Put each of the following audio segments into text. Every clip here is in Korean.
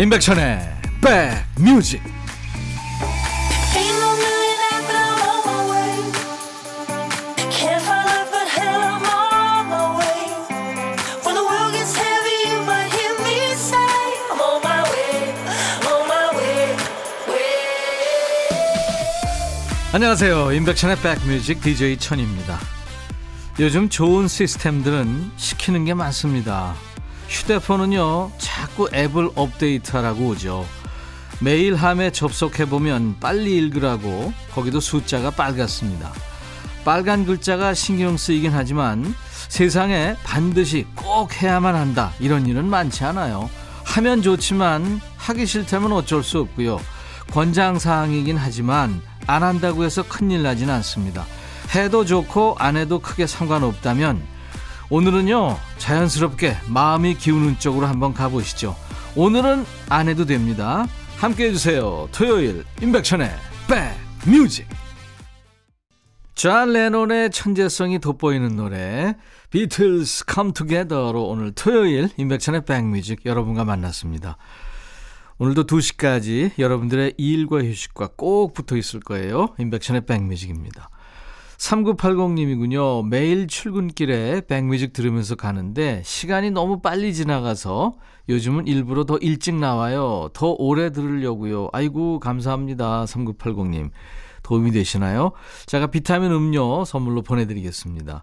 임백천의 백뮤직. 안녕하세요. 임백천의 백뮤직 DJ 천입니다. 요즘 좋은 시스템들은 시키는 게 많습니다. 휴대폰은요, 자꾸 앱을 업데이트하라고 오죠. 메일 함에 접속해보면 빨리 읽으라고 거기도 숫자가 빨갛습니다. 빨간 글자가 신경 쓰이긴 하지만 세상에 반드시 꼭 해야만 한다. 이런 일은 많지 않아요. 하면 좋지만 하기 싫다면 어쩔 수 없고요. 권장사항이긴 하지만 안 한다고 해서 큰일 나진 않습니다. 해도 좋고 안 해도 크게 상관없다면 오늘은요, 자연스럽게 마음이 기우는 쪽으로 한번 가보시죠. 오늘은 안 해도 됩니다. 함께 해주세요. 토요일, 임백천의 백 뮤직. 존 레논의 천재성이 돋보이는 노래, 비틀스 Come Together로 오늘 토요일, 임백천의 백뮤직 여러분과 만났습니다. 오늘도 2시까지 여러분들의 일과 휴식과 꼭 붙어 있을 거예요. 임백천의 백뮤직입니다. 3980님이군요. 매일 출근길에 백뮤직 들으면서 가는데 시간이 너무 빨리 지나가서 요즘은 일부러 더 일찍 나와요. 더 오래 들으려고요. 아이고, 감사합니다. 3980님. 도움이 되시나요? 제가 비타민 음료 선물로 보내드리겠습니다.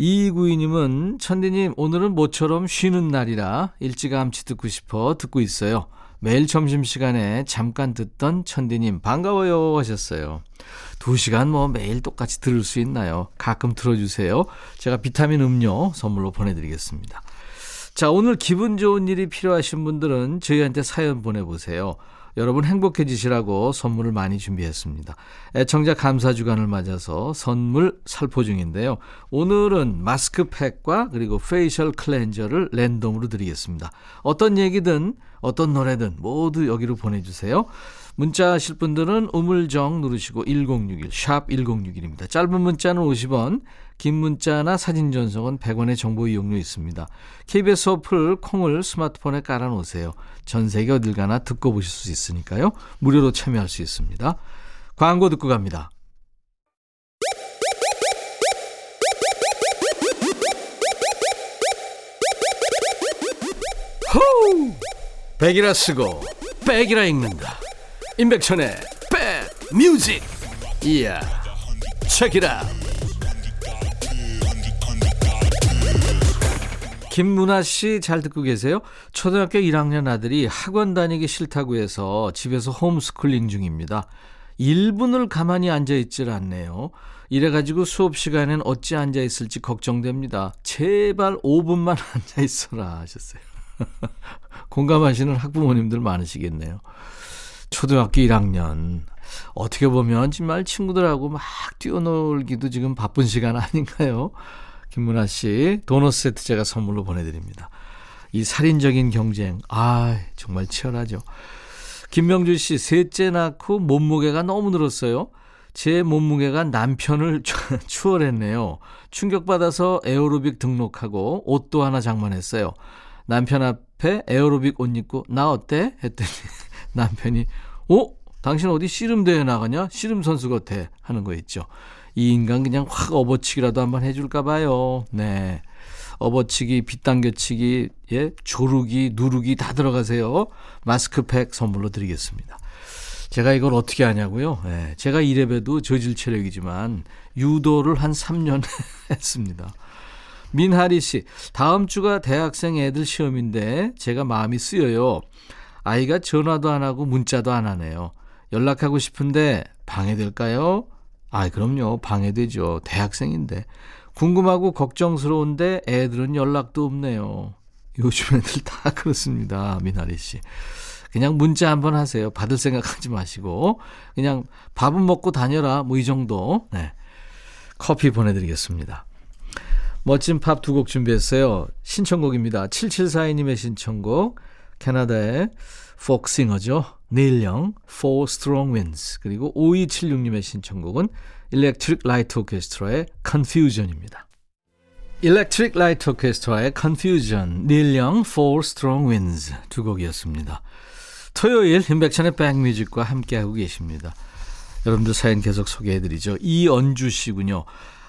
2292님은 천디님, 오늘은 모처럼 쉬는 날이라 일찌감치 듣고 싶어 듣고 있어요. 매일 점심시간에 잠깐 듣던 천디님 반가워요 하셨어요. 두 시간 뭐 매일 똑같이 들을 수 있나요? 가끔 들어주세요. 제가 비타민 음료 선물로 보내드리겠습니다. 자, 오늘 기분 좋은 일이 필요하신 분들은 저희한테 사연 보내보세요. 여러분 행복해지시라고 선물을 많이 준비했습니다. 애청자 감사 주간을 맞아서 선물 살포 중인데요. 오늘은 마스크팩과 그리고 facial cleanser를 랜덤으로 드리겠습니다. 어떤 얘기든 어떤 노래든 모두 여기로 보내주세요. 문자 하실 분들은 우물정 누르시고 1061, 샵 1061입니다. 짧은 문자는 50원, 긴 문자나 사진 전송은 100원의 정보 이용료 있습니다. KBS 어플 콩을 스마트폰에 깔아놓으세요. 전 세계 어딜 가나 듣고 보실 수 있으니까요. 무료로 참여할 수 있습니다. 광고 듣고 갑니다. 호우! 백이라 쓰고 백이라 읽는다. 임백천의 백뮤직 이야 책이라 김문아 씨 잘 듣고 계세요? 초등학교 1학년 아들이 학원 다니기 싫다고 해서 집에서 홈스쿨링 중입니다. 1분을 가만히 앉아있질 않네요. 이래가지고 수업 시간엔 어찌 앉아있을지 걱정됩니다. 제발 5분만 앉아있어라 하셨어요. 공감하시는 학부모님들 많으시겠네요. 초등학교 1학년. 어떻게 보면 정말 친구들하고 막 뛰어놀기도 지금 바쁜 시간 아닌가요? 김문아 씨, 도넛 세트 제가 선물로 보내드립니다. 이 살인적인 경쟁, 아 정말 치열하죠. 김명준 씨, 셋째 낳고 몸무게가 너무 늘었어요. 제 몸무게가 남편을 추월했네요. 충격받아서 에어로빅 등록하고 옷도 하나 장만했어요. 남편 앞에 에어로빅 옷 입고 나 어때? 했더니 남편이 어? 당신 어디 씨름대회 나가냐? 씨름 선수 같아 하는 거 있죠. 이 인간 그냥 확 업어치기라도 한번 해줄까 봐요. 네. 업어치기, 빗당겨치기, 예, 조르기, 누르기 다 들어가세요. 마스크팩 선물로 드리겠습니다. 제가 이걸 어떻게 하냐고요? 예, 제가 이래봬도 저질 체력이지만 유도를 한 3년 했습니다. 민하리 씨, 다음 주가 대학생 애들 시험인데 제가 마음이 쓰여요. 아이가 전화도 안 하고 문자도 안 하네요. 연락하고 싶은데 방해될까요? 아, 그럼요. 방해되죠. 대학생인데. 궁금하고 걱정스러운데 애들은 연락도 없네요. 요즘 애들 다 그렇습니다. 미나리 씨. 그냥 문자 한번 하세요. 받을 생각 하지 마시고. 그냥 밥은 먹고 다녀라. 뭐 이 정도. 네. 커피 보내드리겠습니다. 멋진 팝 두 곡 준비했어요. 신청곡입니다. 7742님의 신청곡. 캐나다의 폭싱어죠. 닐 영, Four Strong Winds. 그리고 5276님의 신청곡은 Electric Light Orchestra의 Confusion입니다. Electric Light Orchestra의 Confusion, 닐 영, Four Strong Winds 두 곡이었습니다. 토요일 인백션의 백뮤직과 함께하고 계십니다. 여러분들 사연 계속 소개해드리죠. 이언주 씨군요.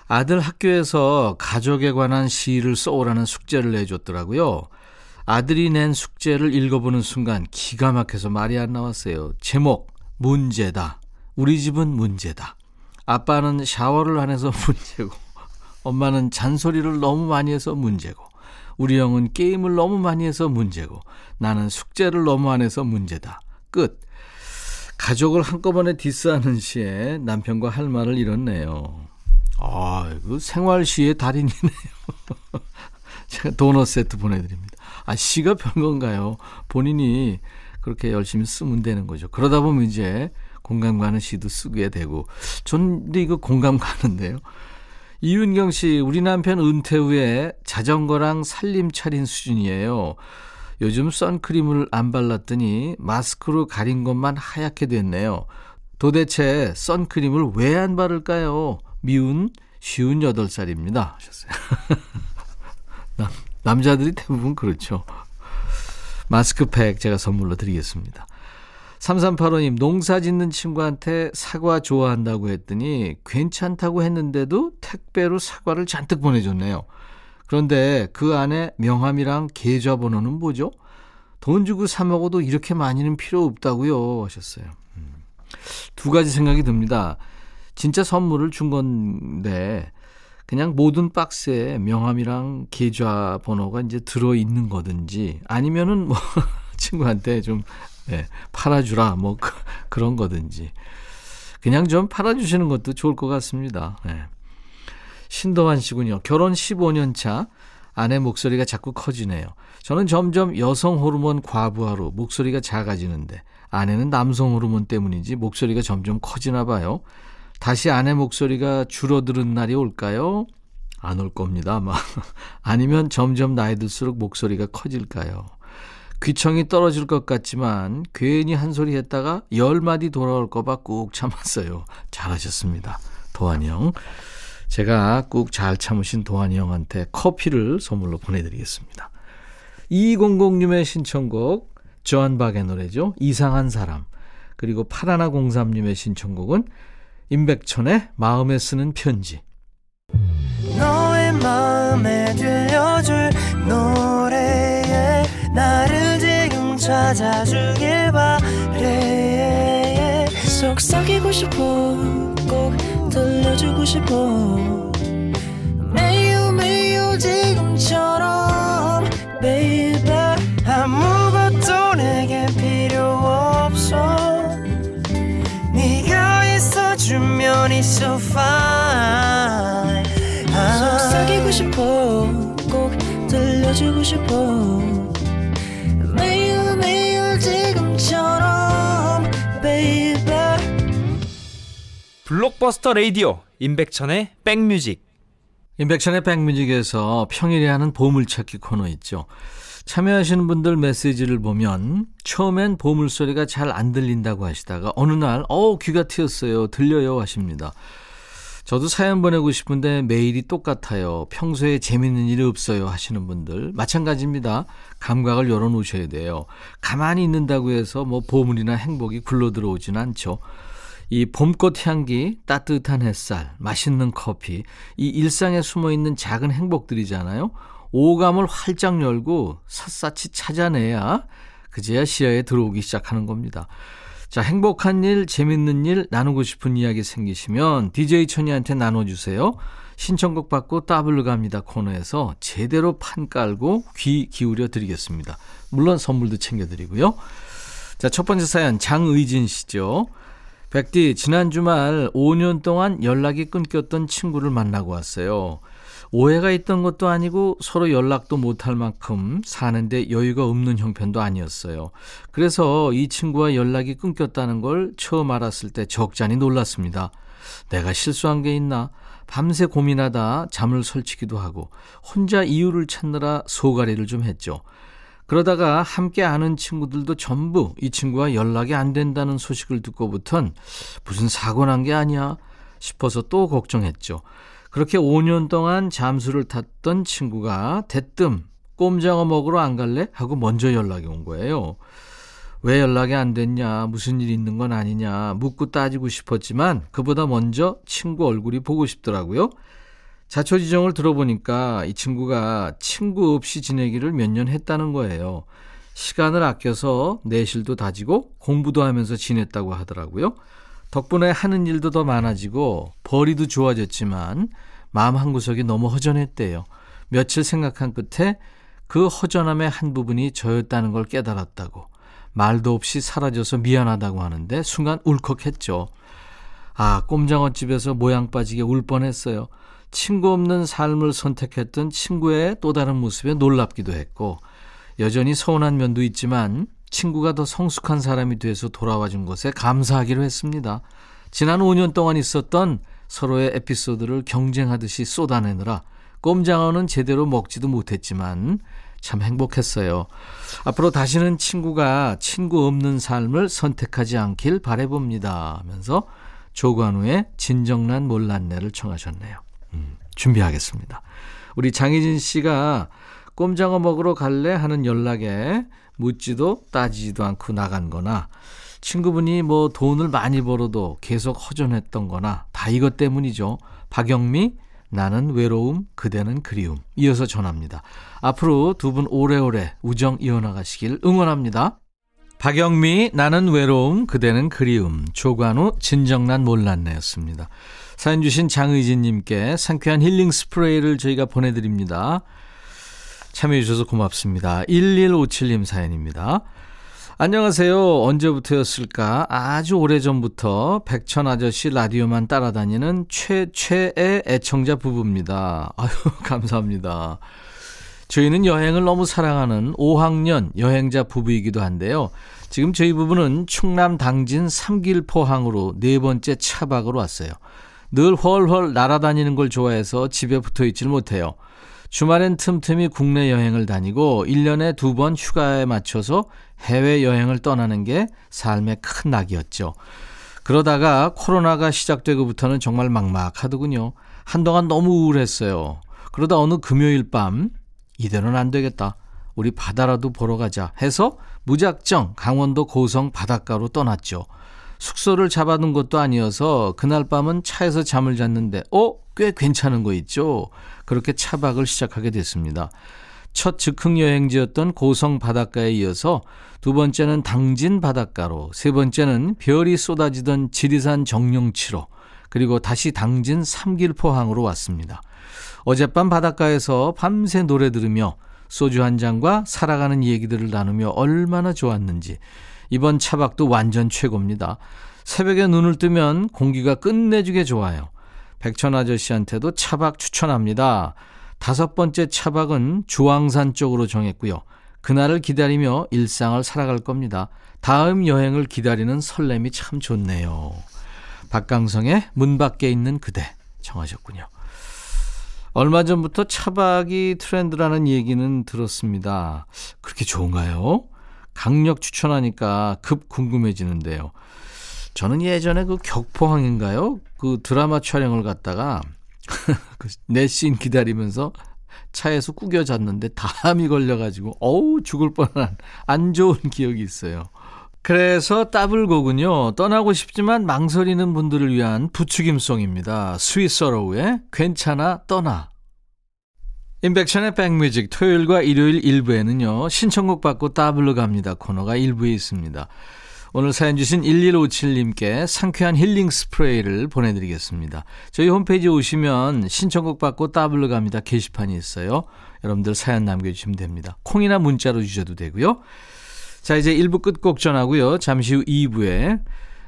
아들 학교에서 가족에 관한 시를 써오라는 숙제를 내줬더라고요. 아들이 낸 숙제를 읽어보는 순간 기가 막혀서 말이 안 나왔어요. 제목, 문제다. 우리 집은 문제다. 아빠는 샤워를 안 해서 문제고, 엄마는 잔소리를 너무 많이 해서 문제고, 우리 형은 게임을 너무 많이 해서 문제고, 나는 숙제를 너무 안 해서 문제다. 끝. 가족을 한꺼번에 디스하는 시에 남편과 할 말을 잃었네요. 아, 그 생활 시의 달인이네요. 제가 도넛 세트 보내드립니다. 아, 시가 별건가요? 본인이 그렇게 열심히 쓰면 되는 거죠. 그러다 보면 이제 공감 가는 시도 쓰게 되고. 전 근데 이거 공감 가는데요. 이윤경 씨, 우리 남편 은퇴 후에 자전거랑 살림 차린 수준이에요. 요즘 선크림을 안 발랐더니 마스크로 가린 것만 하얗게 됐네요. 도대체 선크림을 왜 안 바를까요? 미운 쉬운 8살입니다. 하셨어요. 남, 남자들이 대부분 그렇죠. 마스크팩 제가 선물로 드리겠습니다. 3385님, 농사 짓는 친구한테 사과 좋아한다고 했더니 괜찮다고 했는데도 택배로 사과를 잔뜩 보내줬네요. 그런데 그 안에 명함이랑 계좌번호는 뭐죠? 돈 주고 사 먹어도 이렇게 많이는 필요 없다고요 하셨어요. 음. 두 가지 생각이 듭니다. 진짜 선물을 준 건데 그냥 모든 박스에 명함이랑 계좌 번호가 이제 들어 있는 거든지 아니면은 뭐 친구한테 좀 네, 팔아주라 뭐 그, 그런 거든지 그냥 좀 팔아주시는 것도 좋을 것 같습니다. 네. 신도환 씨군요. 결혼 15년 차 아내 목소리가 자꾸 커지네요. 저는 점점 여성 호르몬 과부하로 목소리가 작아지는데 아내는 남성 호르몬 때문인지 목소리가 점점 커지나 봐요. 다시 아내 목소리가 줄어드는 날이 올까요? 안 올 겁니다, 아마. 아니면 점점 나이 들수록 목소리가 커질까요? 귀청이 떨어질 것 같지만 괜히 한 소리 했다가 열 마디 돌아올까봐 꾹 참았어요. 잘하셨습니다. 도환이 형. 제가 꾹 잘 참으신 도환이 형한테 커피를 선물로 보내드리겠습니다. 200님의 신청곡, 조한 박의 노래죠. 이상한 사람. 그리고 파라나03님의 신청곡은 임백천의 마음에 쓰는 편지. 너의 마음에 들려줄 노래에 나를 지금 찾아주길 바래 속삭이고 싶어 꼭 들려주고 싶어 매우 매우 지금처럼 baby 아무 it's so fine. 속삭이고 싶어 꼭 들려주고 싶어. 매일 매일 지금처럼 baby. 블록버스터 레이디오 임백천의 백뮤직. 임백천의 백뮤직에서 평일에 하는 보물찾기 코너 있죠 참여하시는 분들 메시지를 보면 처음엔 보물소리가 잘 안 들린다고 하시다가 어느 날, 어, 귀가 트였어요. 들려요. 하십니다. 저도 사연 보내고 싶은데 매일이 똑같아요. 평소에 재밌는 일이 없어요. 하시는 분들. 마찬가지입니다. 감각을 열어놓으셔야 돼요. 가만히 있는다고 해서 뭐 보물이나 행복이 굴러 들어오진 않죠. 이 봄꽃 향기, 따뜻한 햇살, 맛있는 커피, 이 일상에 숨어 있는 작은 행복들이잖아요. 오감을 활짝 열고 샅샅이 찾아내야 그제야 시야에 들어오기 시작하는 겁니다. 자, 행복한 일, 재밌는 일, 나누고 싶은 이야기 생기시면 DJ 천이한테 나눠주세요. 신청곡 받고 따블로 갑니다 코너에서 제대로 판 깔고 귀 기울여 드리겠습니다. 물론 선물도 챙겨드리고요. 자, 첫 번째 사연 장의진 씨죠. 백디, 지난 주말 5년 동안 연락이 끊겼던 친구를 만나고 왔어요. 오해가 있던 것도 아니고 서로 연락도 못할 만큼 사는데 여유가 없는 형편도 아니었어요. 그래서 이 친구와 연락이 끊겼다는 걸 처음 알았을 때 적잖이 놀랐습니다. 내가 실수한 게 있나? 밤새 고민하다 잠을 설치기도 하고 혼자 이유를 찾느라 소가리를 좀 했죠. 그러다가 함께 아는 친구들도 전부 이 친구와 연락이 안 된다는 소식을 듣고부턴 무슨 사고 난 게 아니야 싶어서 또 걱정했죠. 그렇게 5년 동안 잠수를 탔던 친구가 대뜸 꼼장어 먹으러 안 갈래? 하고 먼저 연락이 온 거예요. 왜 연락이 안 됐냐, 무슨 일 있는 건 아니냐, 묻고 따지고 싶었지만 그보다 먼저 친구 얼굴이 보고 싶더라고요. 자초지종을 들어보니까 이 친구가 친구 없이 지내기를 몇 년 했다는 거예요. 시간을 아껴서 내실도 다지고 공부도 하면서 지냈다고 하더라고요. 덕분에 하는 일도 더 많아지고 벌이도 좋아졌지만 마음 한구석이 너무 허전했대요. 며칠 생각한 끝에 그 허전함의 한 부분이 저였다는 걸 깨달았다고 말도 없이 사라져서 미안하다고 하는데 순간 울컥했죠. 아, 꼼장어집에서 모양 빠지게 울 뻔했어요. 친구 없는 삶을 선택했던 친구의 또 다른 모습에 놀랍기도 했고 여전히 서운한 면도 있지만 친구가 더 성숙한 사람이 돼서 돌아와 준 것에 감사하기로 했습니다. 지난 5년 동안 있었던 서로의 에피소드를 경쟁하듯이 쏟아내느라 꼼장어는 제대로 먹지도 못했지만 참 행복했어요. 앞으로 다시는 친구가 친구 없는 삶을 선택하지 않길 바래봅니다. 하면서 조관우의 진정난 몰랐네를 청하셨네요. 음, 준비하겠습니다. 우리 장희진 씨가 꼼장어 먹으러 갈래 하는 연락에 묻지도 따지지도 않고 나간 거나 친구분이 뭐 돈을 많이 벌어도 계속 허전했던 거나 다 이것 때문이죠. 박영미 나는 외로움, 그대는 그리움. 이어서 전합니다. 앞으로 두 분 오래오래 우정 이어나가시길 응원합니다. 박영미, 나는 외로움, 그대는 그리움. 조관우, 진정난 몰랐네였습니다. 사연 주신 장의진님께 상쾌한 힐링 스프레이를 저희가 보내드립니다. 참여해주셔서 고맙습니다. 1157님 사연입니다. 안녕하세요. 언제부터였을까? 아주 오래전부터 백천 아저씨 라디오만 따라다니는 최최의 애청자 부부입니다. 아유, 감사합니다. 저희는 여행을 너무 사랑하는 5학년 여행자 부부이기도 한데요. 지금 저희 부부는 충남 당진 삼길포항으로 네 번째 차박으로 왔어요. 늘 헐헐 날아다니는 걸 좋아해서 집에 붙어 있질 못해요. 주말엔 틈틈이 국내 여행을 다니고 1년에 두 번 휴가에 맞춰서 해외여행을 떠나는 게 삶의 큰 낙이었죠. 그러다가 코로나가 시작되고부터는 정말 막막하더군요. 한동안 너무 우울했어요. 그러다 어느 금요일 밤 이대로는 안 되겠다. 우리 바다라도 보러 가자 해서 무작정 강원도 고성 바닷가로 떠났죠. 숙소를 잡아둔 것도 아니어서 그날 밤은 차에서 잠을 잤는데 어? 꽤 괜찮은 거 있죠. 그렇게 차박을 시작하게 됐습니다. 첫 즉흥 여행지였던 고성 바닷가에 이어서 두 번째는 당진 바닷가로, 세 번째는 별이 쏟아지던 지리산 정령치로, 그리고 다시 당진 삼길포항으로 왔습니다. 어젯밤 바닷가에서 밤새 노래 들으며 소주 한 잔과 살아가는 얘기들을 나누며 얼마나 좋았는지 이번 차박도 완전 최고입니다. 새벽에 눈을 뜨면 공기가 끝내주게 좋아요. 백천 아저씨한테도 차박 추천합니다. 다섯 번째 차박은 주황산 쪽으로 정했고요. 그날을 기다리며 일상을 살아갈 겁니다. 다음 여행을 기다리는 설렘이 참 좋네요. 박강성의 문 밖에 있는 그대 정하셨군요. 얼마 전부터 차박이 트렌드라는 얘기는 들었습니다. 그렇게 좋은가요? 강력 추천하니까 급 궁금해지는데요. 저는 예전에 그 격포항인가요? 그 드라마 촬영을 갔다가 내씬 그 기다리면서 차에서 꾸겨 잤는데 담이 걸려가지고 어우 죽을 뻔한 안 좋은 기억이 있어요. 그래서 따블곡은요 떠나고 싶지만 망설이는 분들을 위한 부추김송입니다. 스위서로우의 괜찮아 떠나 인백션의 백뮤직 토요일과 일요일 일부에는요 신청곡 받고 따블로 갑니다 코너가 일부에 있습니다. 오늘 사연 주신 1157님께 상쾌한 힐링 스프레이를 보내드리겠습니다. 저희 홈페이지 오시면 신청곡 받고 따블로 갑니다 게시판이 있어요. 여러분들 사연 남겨주시면 됩니다. 콩이나 문자로 주셔도 되고요. 자 이제 1부 끝곡 전하고요. 잠시 후 2부에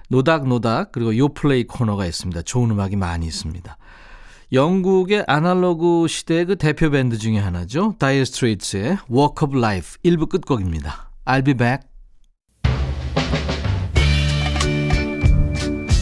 노닥노닥 그리고 요플레이 코너가 있습니다. 좋은 음악이 많이 있습니다. 영국의 아날로그 시대의 그 대표 밴드 중에 하나죠. 다이어 스트레이트의 Walk of Life 1부 끝곡입니다. I'll be back.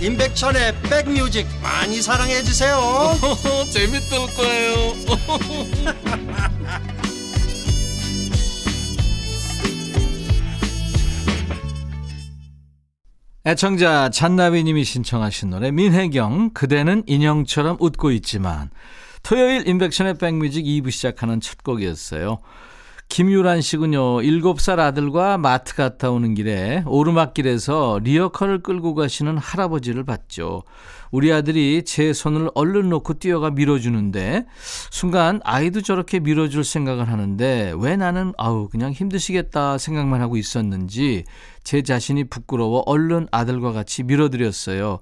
임백천의 백뮤직 많이 사랑해 주세요 재밌을 거예요 애청자 잔나비님이 신청하신 노래 민혜경 그대는 인형처럼 웃고 있지만 토요일 임백천의 백뮤직 2부 시작하는 첫 곡이었어요. 김유란 씨군요. 7살 아들과 마트 갔다 오는 길에 오르막길에서 리어커를 끌고 가시는 할아버지를 봤죠. 우리 아들이 제 손을 얼른 놓고 뛰어가 밀어주는데 순간 아이도 저렇게 밀어줄 생각을 하는데 왜 나는 아우 그냥 힘드시겠다 생각만 하고 있었는지 제 자신이 부끄러워 얼른 아들과 같이 밀어드렸어요.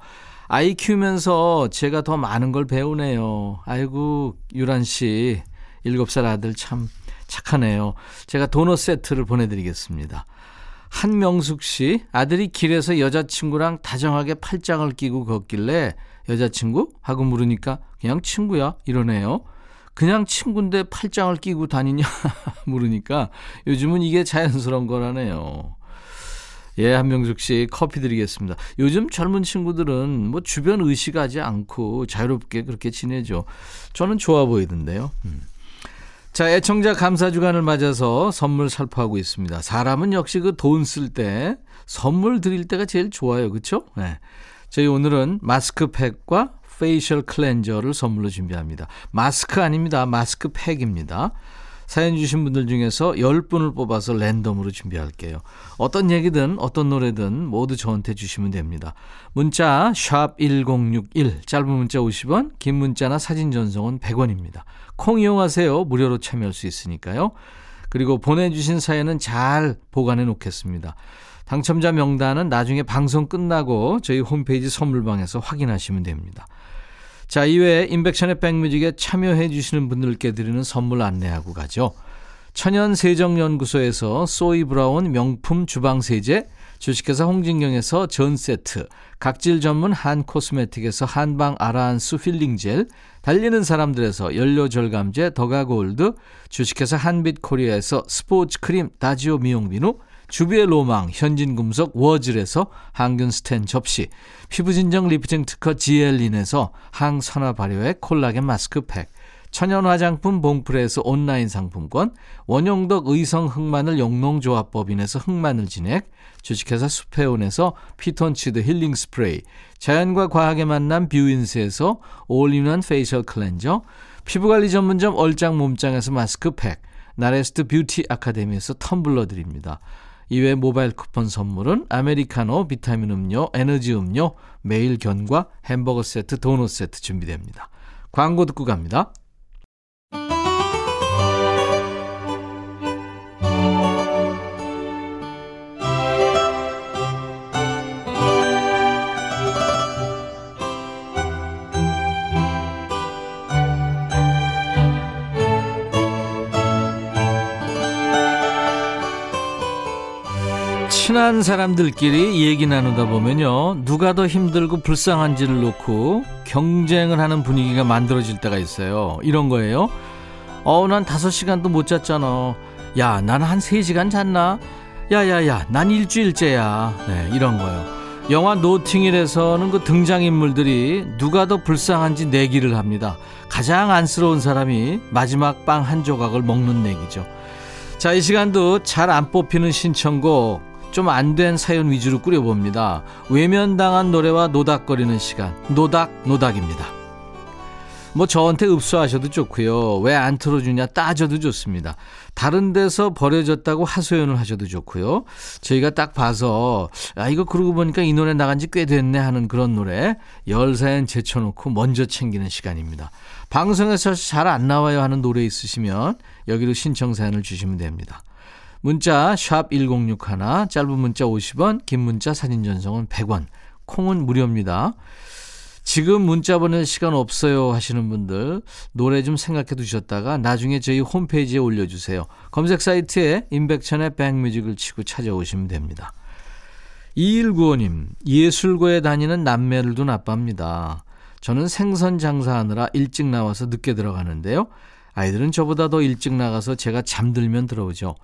아이 키우면서 제가 더 많은 걸 배우네요. 아이고 유란 씨 7살 아들 참 착하네요. 제가 도넛 세트를 보내드리겠습니다. 한명숙 씨, 아들이 길에서 여자친구랑 다정하게 팔짱을 끼고 걷길래 여자친구? 하고 물으니까 그냥 친구야 이러네요. 그냥 친구인데 팔짱을 끼고 다니냐? 물으니까 요즘은 이게 자연스러운 거라네요. 예, 한명숙 씨 커피 드리겠습니다. 요즘 젊은 친구들은 뭐 주변 의식하지 않고 자유롭게 그렇게 지내죠. 저는 좋아 보이던데요. 음. 자, 애청자 감사 주간을 맞아서 선물 살포하고 있습니다. 사람은 역시 그 돈 쓸 때 선물 드릴 때가 제일 좋아요. 그렇죠? 네. 저희 오늘은 마스크팩과 facial cleanser를 선물로 준비합니다. 마스크 아닙니다. 마스크팩입니다. 사연 주신 분들 중에서 10분을 뽑아서 랜덤으로 준비할게요. 어떤 얘기든 어떤 노래든 모두 저한테 주시면 됩니다. 문자 1061, 짧은 문자 50원, 긴 문자나 사진 전송은 100원입니다. 콩 이용하세요. 무료로 참여할 수 있으니까요. 그리고 보내주신 사연은 잘 보관해 놓겠습니다. 당첨자 명단은 나중에 방송 끝나고 저희 홈페이지 선물방에서 확인하시면 됩니다. 자, 이외에 인백션의 백뮤직에 참여해 주시는 분들께 드리는 선물 안내하고 가죠. 천연세정연구소에서 소이 브라운 명품 주방세제, 주식회사 홍진경에서 전 세트, 각질 전문 한 코스메틱에서 한방 아라한수 필링젤, 달리는 사람들에서 연료절감제 더가골드, 주식회사 한빛코리아에서 스포츠 크림 다지오 미용비누, 주비의 로망 현진금속 워즐에서 항균 스텐 접시 피부진정 리프팅 특허 지엘린에서 항산화 발효의 콜라겐 마스크팩 천연 화장품 봉프레에서 온라인 상품권 원용덕 의성 흑마늘 영농조합법인에서 흑마늘 진액 주식회사 수페온에서 피톤치드 힐링 스프레이 자연과 과학의 만남 뷰인스에서 all-in-one facial cleanser 피부관리 전문점 얼짱 몸짱에서 마스크팩 나레스트 뷰티 아카데미에서 텀블러 드립니다. 이외 모바일 쿠폰 선물은 아메리카노, 비타민 음료, 에너지 음료, 매일 견과, 햄버거 세트, 도넛 세트 준비됩니다. 광고 듣고 갑니다. 친한 사람들끼리 얘기 나누다 보면요. 누가 더 힘들고 불쌍한지를 놓고 경쟁을 하는 분위기가 만들어질 때가 있어요. 이런 거예요. 어, 난 다섯 시간도 못 잤잖아. 야, 난 한 세시간 잤나? 야 야 야, 난 일주일째야. 네, 이런 거요. 영화 노팅힐에서는 그 등장인물들이 누가 더 불쌍한지 내기를 합니다. 가장 안쓰러운 사람이 마지막 빵 한 조각을 먹는 내기죠. 자, 이 시간도 잘 안 뽑히는 신청곡 좀 안 된 사연 위주로 꾸려봅니다. 외면당한 노래와 노닥거리는 시간. 노닥, 노닥입니다. 뭐 저한테 읍수하셔도 좋고요. 왜 안 틀어주냐 따져도 좋습니다. 다른 데서 버려졌다고 하소연을 하셔도 좋고요. 저희가 딱 봐서 아 이거 그러고 보니까 이 노래 나간 지 꽤 됐네 하는 그런 노래 열 사연 제쳐놓고 먼저 챙기는 시간입니다. 방송에서 잘 안 나와요 하는 노래 있으시면 여기로 신청 사연을 주시면 됩니다. 문자 1061, 짧은 문자 50원, 긴 문자 사진 전송은 100원, 콩은 무료입니다. 지금 문자 보낼 시간 없어요 하시는 분들 노래 좀 생각해 두셨다가 나중에 저희 홈페이지에 올려주세요. 검색 사이트에 임백천의 백뮤직을 치고 찾아오시면 됩니다. 2195님, 예술고에 다니는 남매를 둔 아빠입니다. 저는 생선 장사하느라 일찍 나와서 늦게 들어가는데요. 아이들은 저보다 더 일찍 나가서 제가 잠들면 들어오죠.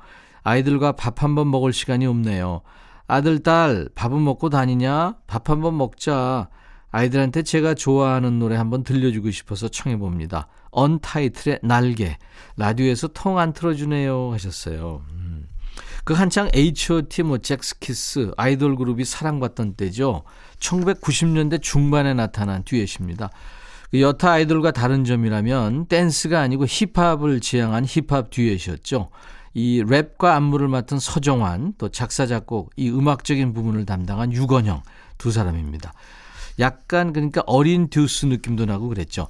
아이들과 밥 한 번 먹을 시간이 없네요. 아들, 딸, 밥은 먹고 다니냐? 밥 한 번 먹자. 아이들한테 제가 좋아하는 노래 한번 들려주고 싶어서 청해봅니다. 언타이틀의 날개. 라디오에서 통 안 틀어주네요. 하셨어요. 음. 그 한창 H.O.T. 뭐 잭스키스 아이돌 그룹이 사랑받던 때죠. 1990년대 중반에 나타난 듀엣입니다. 그 여타 아이돌과 다른 점이라면 댄스가 아니고 힙합을 지향한 힙합 듀엣이었죠. 이 랩과 안무를 맡은 서정환, 또 작사, 작곡, 이 음악적인 부분을 담당한 유건형 두 사람입니다. 약간 그러니까 어린 듀스 느낌도 나고 그랬죠.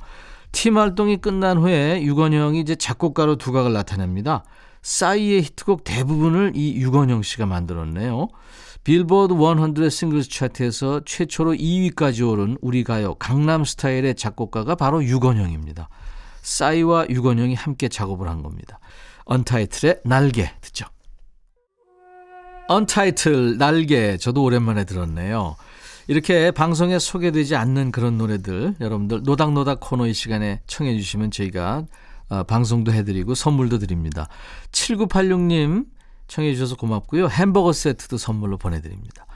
팀 활동이 끝난 후에 유건형이 이제 작곡가로 두각을 나타냅니다. 싸이의 히트곡 대부분을 이 유건형 씨가 만들었네요. 빌보드 100 싱글스 차트에서 최초로 2위까지 오른 우리 가요 강남 스타일의 작곡가가 바로 유건형입니다. 싸이와 유건형이 함께 작업을 한 겁니다. 언타이틀의 날개 듣죠. 언타이틀 날개 저도 오랜만에 들었네요. 이렇게 방송에 소개되지 않는 그런 노래들 여러분들 노닥노닥 코너 이 시간에 청해 주시면 저희가 어, 방송도 해드리고 선물도 드립니다. 7986님 청해 주셔서 고맙고요. 햄버거 세트도 선물로 보내드립니다.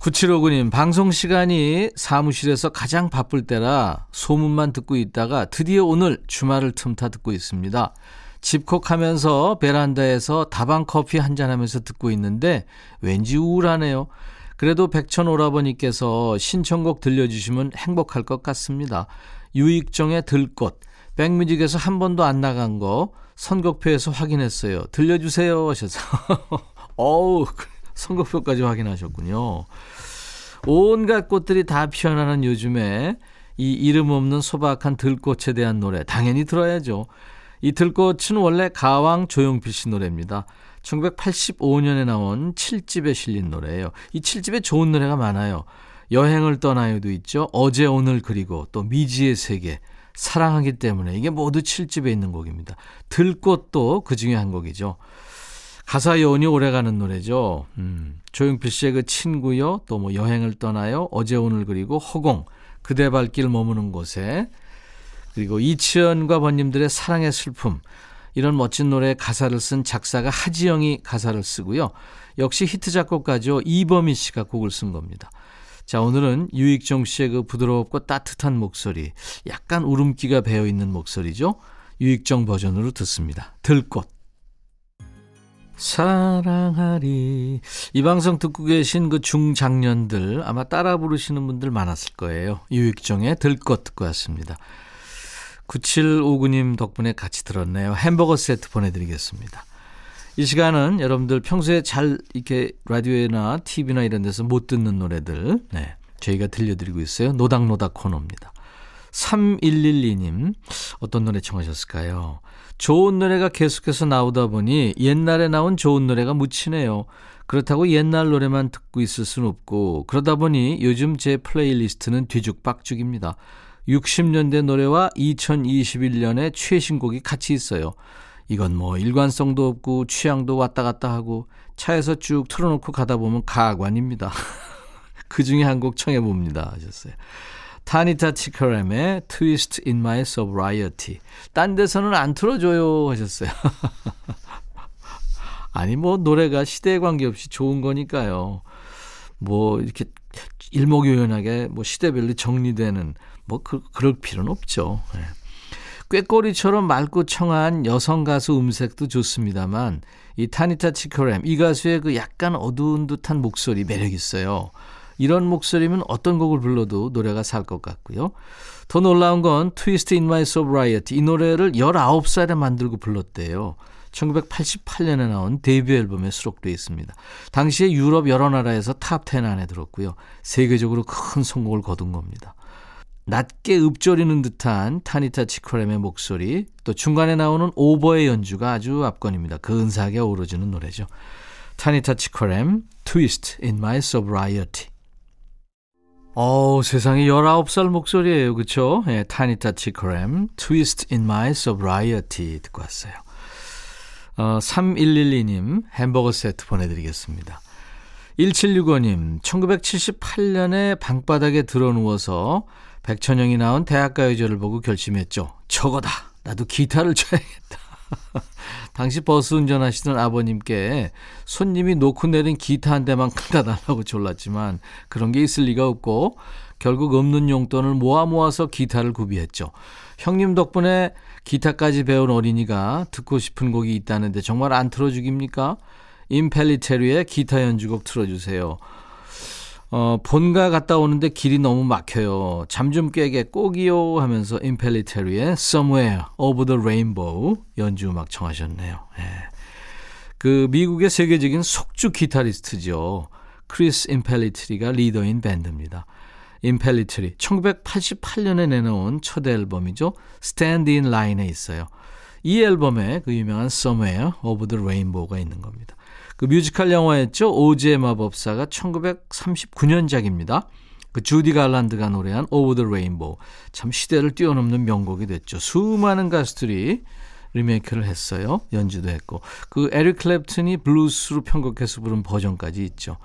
9759님, 방송 시간이 사무실에서 가장 바쁠 때라 소문만 듣고 있다가 드디어 오늘 주말을 틈타 듣고 있습니다. 집콕하면서 베란다에서 다방 커피 한잔 하면서 듣고 있는데 왠지 우울하네요. 그래도 백천 오라버니께서 신청곡 들려주시면 행복할 것 같습니다. 유익정의 들꽃, 백뮤직에서 한 번도 안 나간 거 선곡표에서 확인했어요. 들려주세요 하셔서 어우 선곡표까지 확인하셨군요. 온갖 꽃들이 다 피어나는 요즘에 이 이름 없는 소박한 들꽃에 대한 노래 당연히 들어야죠. 이 들꽃은 원래 가왕 조용필 씨 노래입니다. 1985년에 나온 7집에 실린 노래예요. 이 7집에 좋은 노래가 많아요. 여행을 떠나요도 있죠. 어제 오늘 그리고 또 미지의 세계 사랑하기 때문에 이게 모두 7집에 있는 곡입니다. 들꽃도 그 중에 한 곡이죠. 가사 여운이 오래가는 노래죠. 음, 조용필 씨의 그 친구요, 또 뭐 여행을 떠나요, 어제 오늘 그리고 허공, 그대 발길 머무는 곳에 그리고 이치현과 벗님들의 사랑의 슬픔 이런 멋진 노래 가사를 쓴 작사가 하지영이 가사를 쓰고요. 역시 히트 작곡가죠. 이범희 씨가 곡을 쓴 겁니다. 자, 오늘은 유익정 씨의 그 부드럽고 따뜻한 목소리, 약간 울음기가 배어 있는 목소리죠. 유익정 버전으로 듣습니다. 들꽃. 사랑하리. 이 방송 듣고 계신 그 중장년들 아마 따라 부르시는 분들 많았을 거예요. 유익정의 들꽃 듣고 왔습니다. 9759님 덕분에 같이 들었네요. 햄버거 세트 보내드리겠습니다. 이 시간은 여러분들 평소에 잘 이렇게 라디오나 TV나 이런 데서 못 듣는 노래들, 네, 저희가 들려드리고 있어요. 노닥노닥 코너입니다. 3112님, 어떤 노래 청하셨을까요? 좋은 노래가 계속해서 나오다 보니 옛날에 나온 좋은 노래가 묻히네요. 그렇다고 옛날 노래만 듣고 있을 수는 없고, 그러다 보니 요즘 제 플레이리스트는 뒤죽박죽입니다. 60년대 노래와 2021년의 최신곡이 같이 있어요. 이건 뭐 일관성도 없고 취향도 왔다 갔다 하고 차에서 쭉 틀어놓고 가다 보면 가관입니다. 그 중에 한 곡 청해봅니다. 하셨어요. 타니타 치카람의 Twist in My Sobriety. 딴 데서는 안 틀어줘요. 하셨어요. 아니, 뭐, 노래가 시대에 관계없이 좋은 거니까요. 뭐, 이렇게 일목요연하게 뭐 시대별로 정리되는 뭐 그, 그럴 필요는 없죠. 네. 꾀꼬리처럼 맑고 청한 여성 가수 음색도 좋습니다만 이 타니타 치커램 이 가수의 그 약간 어두운 듯한 목소리 매력 있어요. 이런 목소리면 어떤 곡을 불러도 노래가 살 것 같고요. 더 놀라운 건 Twist in My Sobriety 이 노래를 19살에 만들고 불렀대요. 1988년에 나온 데뷔 앨범에 수록되어 있습니다. 당시에 유럽 여러 나라에서 top 10 안에 들었고요. 세계적으로 큰 성공을 거둔 겁니다. 낮게 읊조리는 듯한 타니타 티카람의 목소리, 또 중간에 나오는 오보에의 연주가 아주 압권입니다. 근사하게 어우러지는 노래죠. 타니타 치코렘, Twist in My Sobriety. 어우, 세상에 19살 목소리예요. 그쵸? 예, 타니타 치코렘, Twist in My Sobriety 듣고 왔어요. 어, 3112님 햄버거 세트 보내드리겠습니다. 1765님, 1978년에 방바닥에 드러 누워서 백천영이 나온 대학가요제를 보고 결심했죠. 저거다. 나도 기타를 쳐야겠다. 당시 버스 운전하시던 아버님께 손님이 놓고 내린 기타 한 대만 갖다 달라고 졸랐지만 그런 게 있을 리가 없고 결국 없는 용돈을 모아 모아서 기타를 구비했죠. 형님 덕분에 기타까지 배운 어린이가 듣고 싶은 곡이 있다는데 정말 안 틀어주깁니까? 임펠리테리의 기타 연주곡 틀어주세요. 어, 본가 갔다 오는데 길이 너무 막혀요. 잠 좀 깨게 꼭이요 하면서 임펠리테리의 Somewhere Over the Rainbow 연주 음악 청하셨네요. 예. 그 미국의 세계적인 속주 기타리스트죠. 크리스 임펠리테리가 리더인 밴드입니다. 임펠리테리 1988년에 내놓은 첫 앨범이죠. Stand in Line에 있어요. 이 앨범에 그 유명한 Somewhere Over the Rainbow가 있는 겁니다. 그 뮤지컬 영화였죠. 오즈의 마법사가 1939년작입니다. 그 주디 갈란드가 노래한 Over the Rainbow. 참 시대를 뛰어넘는 명곡이 됐죠. 수많은 가수들이 리메이크를 했어요. 연주도 했고. 그 에릭 클랩튼이 블루스로 편곡해서 부른 버전까지 있죠.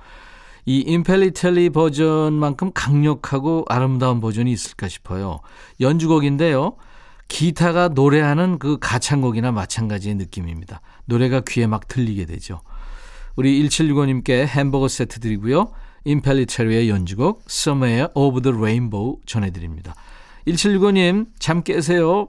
이 임펠리테리 버전만큼 강력하고 아름다운 버전이 있을까 싶어요. 연주곡인데요. 기타가 노래하는 그 가창곡이나 마찬가지의 느낌입니다. 노래가 귀에 막 들리게 되죠. 우리 1765님께 햄버거 세트 드리고요. 임펠리테리의 연주곡 Somewhere Over the Rainbow 전해드립니다. 1765님 잠 깨세요.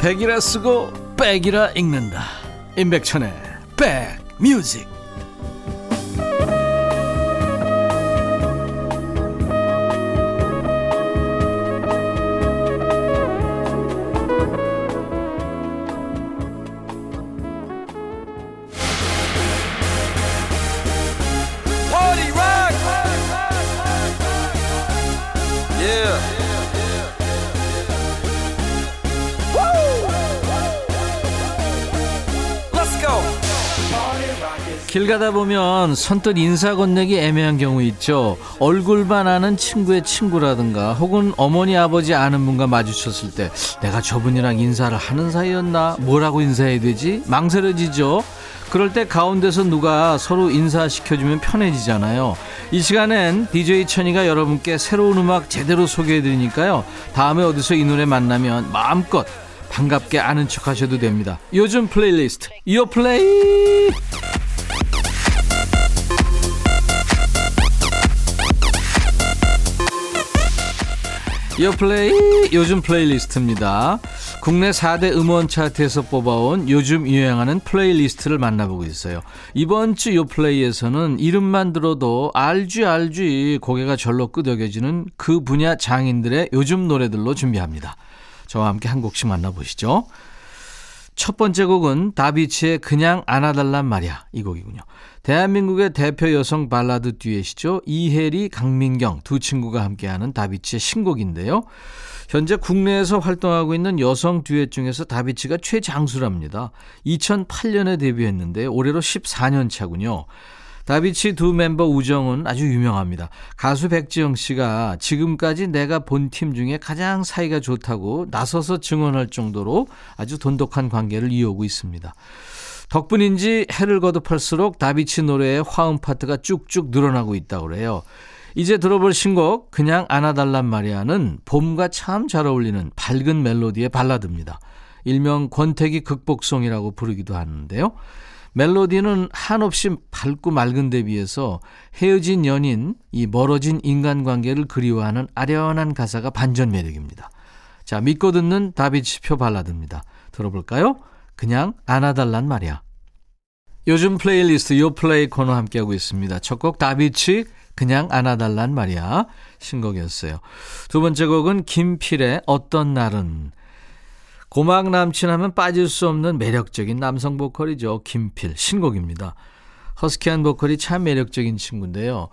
백이라 쓰고 백이라 읽는다. 임백천의 백뮤직 길 가다 보면 선뜻 인사 건네기 애매한 경우 있죠. 얼굴만 아는 친구의 친구라든가 혹은 어머니 아버지 아는 분과 마주쳤을 때 내가 저분이랑 인사를 하는 사이였나? 뭐라고 인사해야 되지? 망설여지죠. 그럴 때 가운데서 누가 서로 인사시켜주면 편해지잖아요. 이 시간엔 DJ 천이가 여러분께 새로운 음악 제대로 소개해드리니까요. 다음에 어디서 이 노래 만나면 마음껏 반갑게 아는 척 하셔도 됩니다. 요즘 플레이리스트, 요플레이! 요플레이 요즘 플레이리스트입니다. 국내 4대 음원 차트에서 뽑아온 요즘 유행하는 플레이리스트를 만나보고 있어요. 이번 주 요플레이에서는 이름만 들어도 알쥐 알쥐 고개가 절로 끄덕여지는 그 분야 장인들의 요즘 노래들로 준비합니다. 저와 함께 한 곡씩 만나보시죠. 첫 번째 곡은 다비치의 그냥 안아달란 말이야 이 곡이군요. 대한민국의 대표 여성 발라드 듀엣이죠. 이해리, 강민경 두 친구가 함께하는 다비치의 신곡인데요. 현재 국내에서 활동하고 있는 여성 듀엣 중에서 다비치가 최장수랍니다. 2008년에 데뷔했는데 올해로 14년 차군요. 다비치 두 멤버 우정은 아주 유명합니다. 가수 백지영 씨가 지금까지 내가 본 팀 중에 가장 사이가 좋다고 나서서 증언할 정도로 아주 돈독한 관계를 이어오고 있습니다. 덕분인지 해를 거듭할수록 다비치 노래의 화음 파트가 쭉쭉 늘어나고 있다고 그래요. 이제 들어볼 신곡 그냥 안아달란 말이야는 봄과 참 잘 어울리는 밝은 멜로디의 발라드입니다. 일명 권태기 극복송이라고 부르기도 하는데요. 멜로디는 한없이 밝고 맑은 데 비해서 헤어진 연인, 이 멀어진 인간관계를 그리워하는 아련한 가사가 반전 매력입니다. 자, 믿고 듣는 다비치표 발라드입니다. 들어볼까요? 그냥 안아달란 말이야. 요즘 플레이리스트 요플레이 코너 함께하고 있습니다. 첫 곡 다비치 그냥 안아달란 말이야 신곡이었어요. 두 번째 곡은 김필의 어떤 날은 고막 남친 하면 빠질 수 없는 매력적인 남성 보컬이죠. 김필 신곡입니다. 허스키한 보컬이 참 매력적인 친구인데요.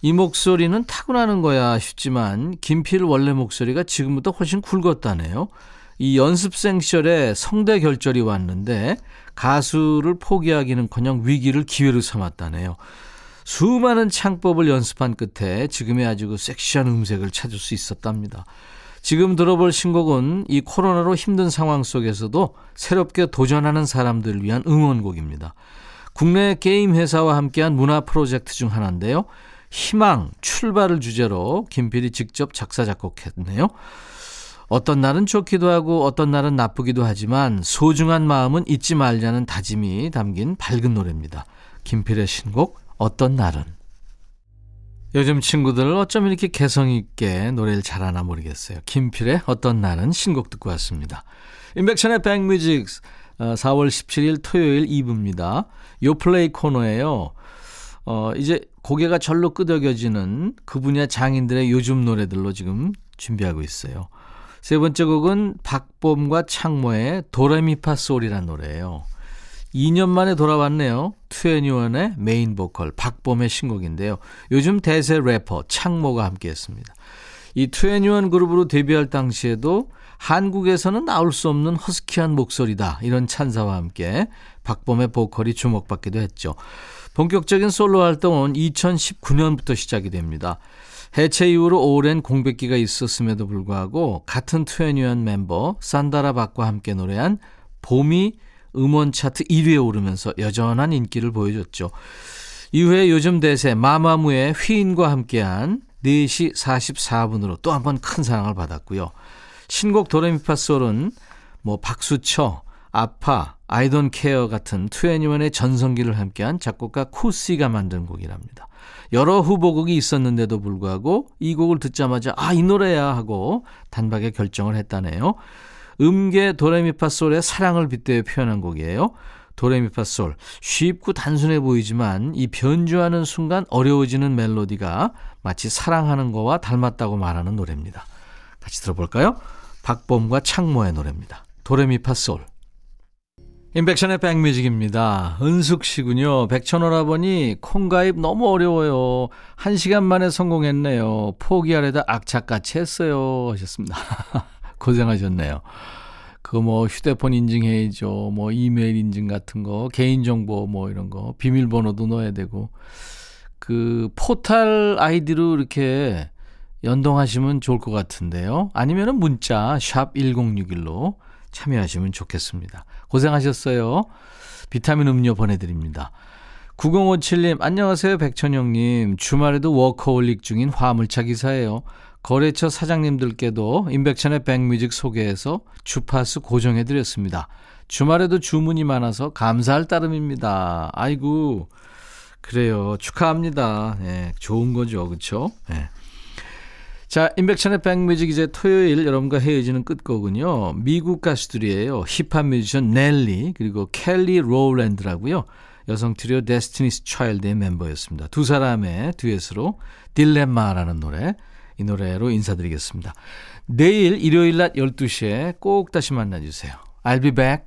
이 목소리는 타고나는 거야 싶지만 김필 원래 목소리가 지금보다 훨씬 굵었다네요. 이 연습생 시절에 성대 결절이 왔는데 가수를 포기하기는커녕 위기를 기회로 삼았다네요. 수많은 창법을 연습한 끝에 지금의 아주 그 섹시한 음색을 찾을 수 있었답니다. 지금 들어볼 신곡은 이 코로나로 힘든 상황 속에서도 새롭게 도전하는 사람들을 위한 응원곡입니다. 국내 게임 회사와 함께한 문화 프로젝트 중 하나인데요. 희망, 출발을 주제로 김필이 직접 작사 작곡했네요. 어떤 날은 좋기도 하고 어떤 날은 나쁘기도 하지만 소중한 마음은 잊지 말자는 다짐이 담긴 밝은 노래입니다. 김필의 신곡 어떤 날은 요즘 친구들 어쩜 이렇게 개성 있게 노래를 잘하나 모르겠어요. 김필의 어떤 날은 신곡 듣고 왔습니다. 인백션의 백뮤직 4월 17일 토요일 2부입니다. 요플레이 코너에요. 어, 이제 고개가 절로 끄덕여지는 그 분야 장인들의 요즘 노래들로 지금 준비하고 있어요. 세 번째 곡은 박봄과 창모의 도레미파 솔이라는 노래예요. 2년 만에 돌아왔네요. 투애니원의 메인 보컬 박봄의 신곡인데요. 요즘 대세 래퍼 창모가 함께했습니다. 이 투애니원 그룹으로 데뷔할 당시에도 한국에서는 나올 수 없는 허스키한 목소리다 이런 찬사와 함께 박봄의 보컬이 주목받기도 했죠. 본격적인 솔로 활동은 2019년부터 시작이 됩니다. 해체 이후로 오랜 공백기가 있었음에도 불구하고 같은 투애니원 멤버 산다라 박과 함께 노래한 봄이 음원 차트 1위에 오르면서 여전한 인기를 보여줬죠. 이후에 요즘 대세 마마무의 휘인과 함께한 4시 44분으로 또 한 번 큰 사랑을 받았고요. 신곡 도레미파 솔은 뭐 박수쳐, 아파, 아이돈 케어 같은 투애니원의 전성기를 함께한 작곡가 쿠시가 만든 곡이랍니다. 여러 후보곡이 있었는데도 불구하고 이 곡을 듣자마자 아, 이 노래야 하고 단박에 결정을 했다네요. 음계 도레미파솔의 사랑을 빗대어 표현한 곡이에요. 도레미파솔 쉽고 단순해 보이지만 이 변주하는 순간 어려워지는 멜로디가 마치 사랑하는 거와 닮았다고 말하는 노래입니다. 같이 들어볼까요? 박범과 창모의 노래입니다. 도레미파솔 인백션의 백뮤직입니다. 은숙 씨군요. 백천오라버니 콩가입 너무 어려워요. 한 시간 만에 성공했네요. 포기하려다 악착같이 했어요. 하셨습니다. 고생하셨네요. 그거 뭐 휴대폰 인증해야죠. 뭐 이메일 인증 같은 거, 개인정보 뭐 이런 거, 비밀번호도 넣어야 되고. 그 포탈 아이디로 이렇게 연동하시면 좋을 것 같은데요. 아니면은 문자 샵 1061로 참여하시면 좋겠습니다. 고생하셨어요. 비타민 음료 보내드립니다. 9057님, 안녕하세요. 백천영님. 주말에도 워커홀릭 중인 화물차 기사예요. 거래처 사장님들께도 임백천의 백뮤직 소개해서 주파수 고정해드렸습니다. 주말에도 주문이 많아서 감사할 따름입니다. 아이고, 그래요. 축하합니다. 네, 좋은 거죠. 그쵸? 네. 자, 임백천의 백뮤직 이제 토요일 여러분과 헤어지는 끝곡은요. 미국 가수들이에요. 힙합 뮤지션 넬리 그리고 켈리 로울랜드라고요. 여성 트리오 데스티니스 차일드의 멤버였습니다. 두 사람의 듀엣으로 딜레마라는 노래 이 노래로 인사드리겠습니다. 내일 일요일 낮 12시에 꼭 다시 만나주세요. I'll be back.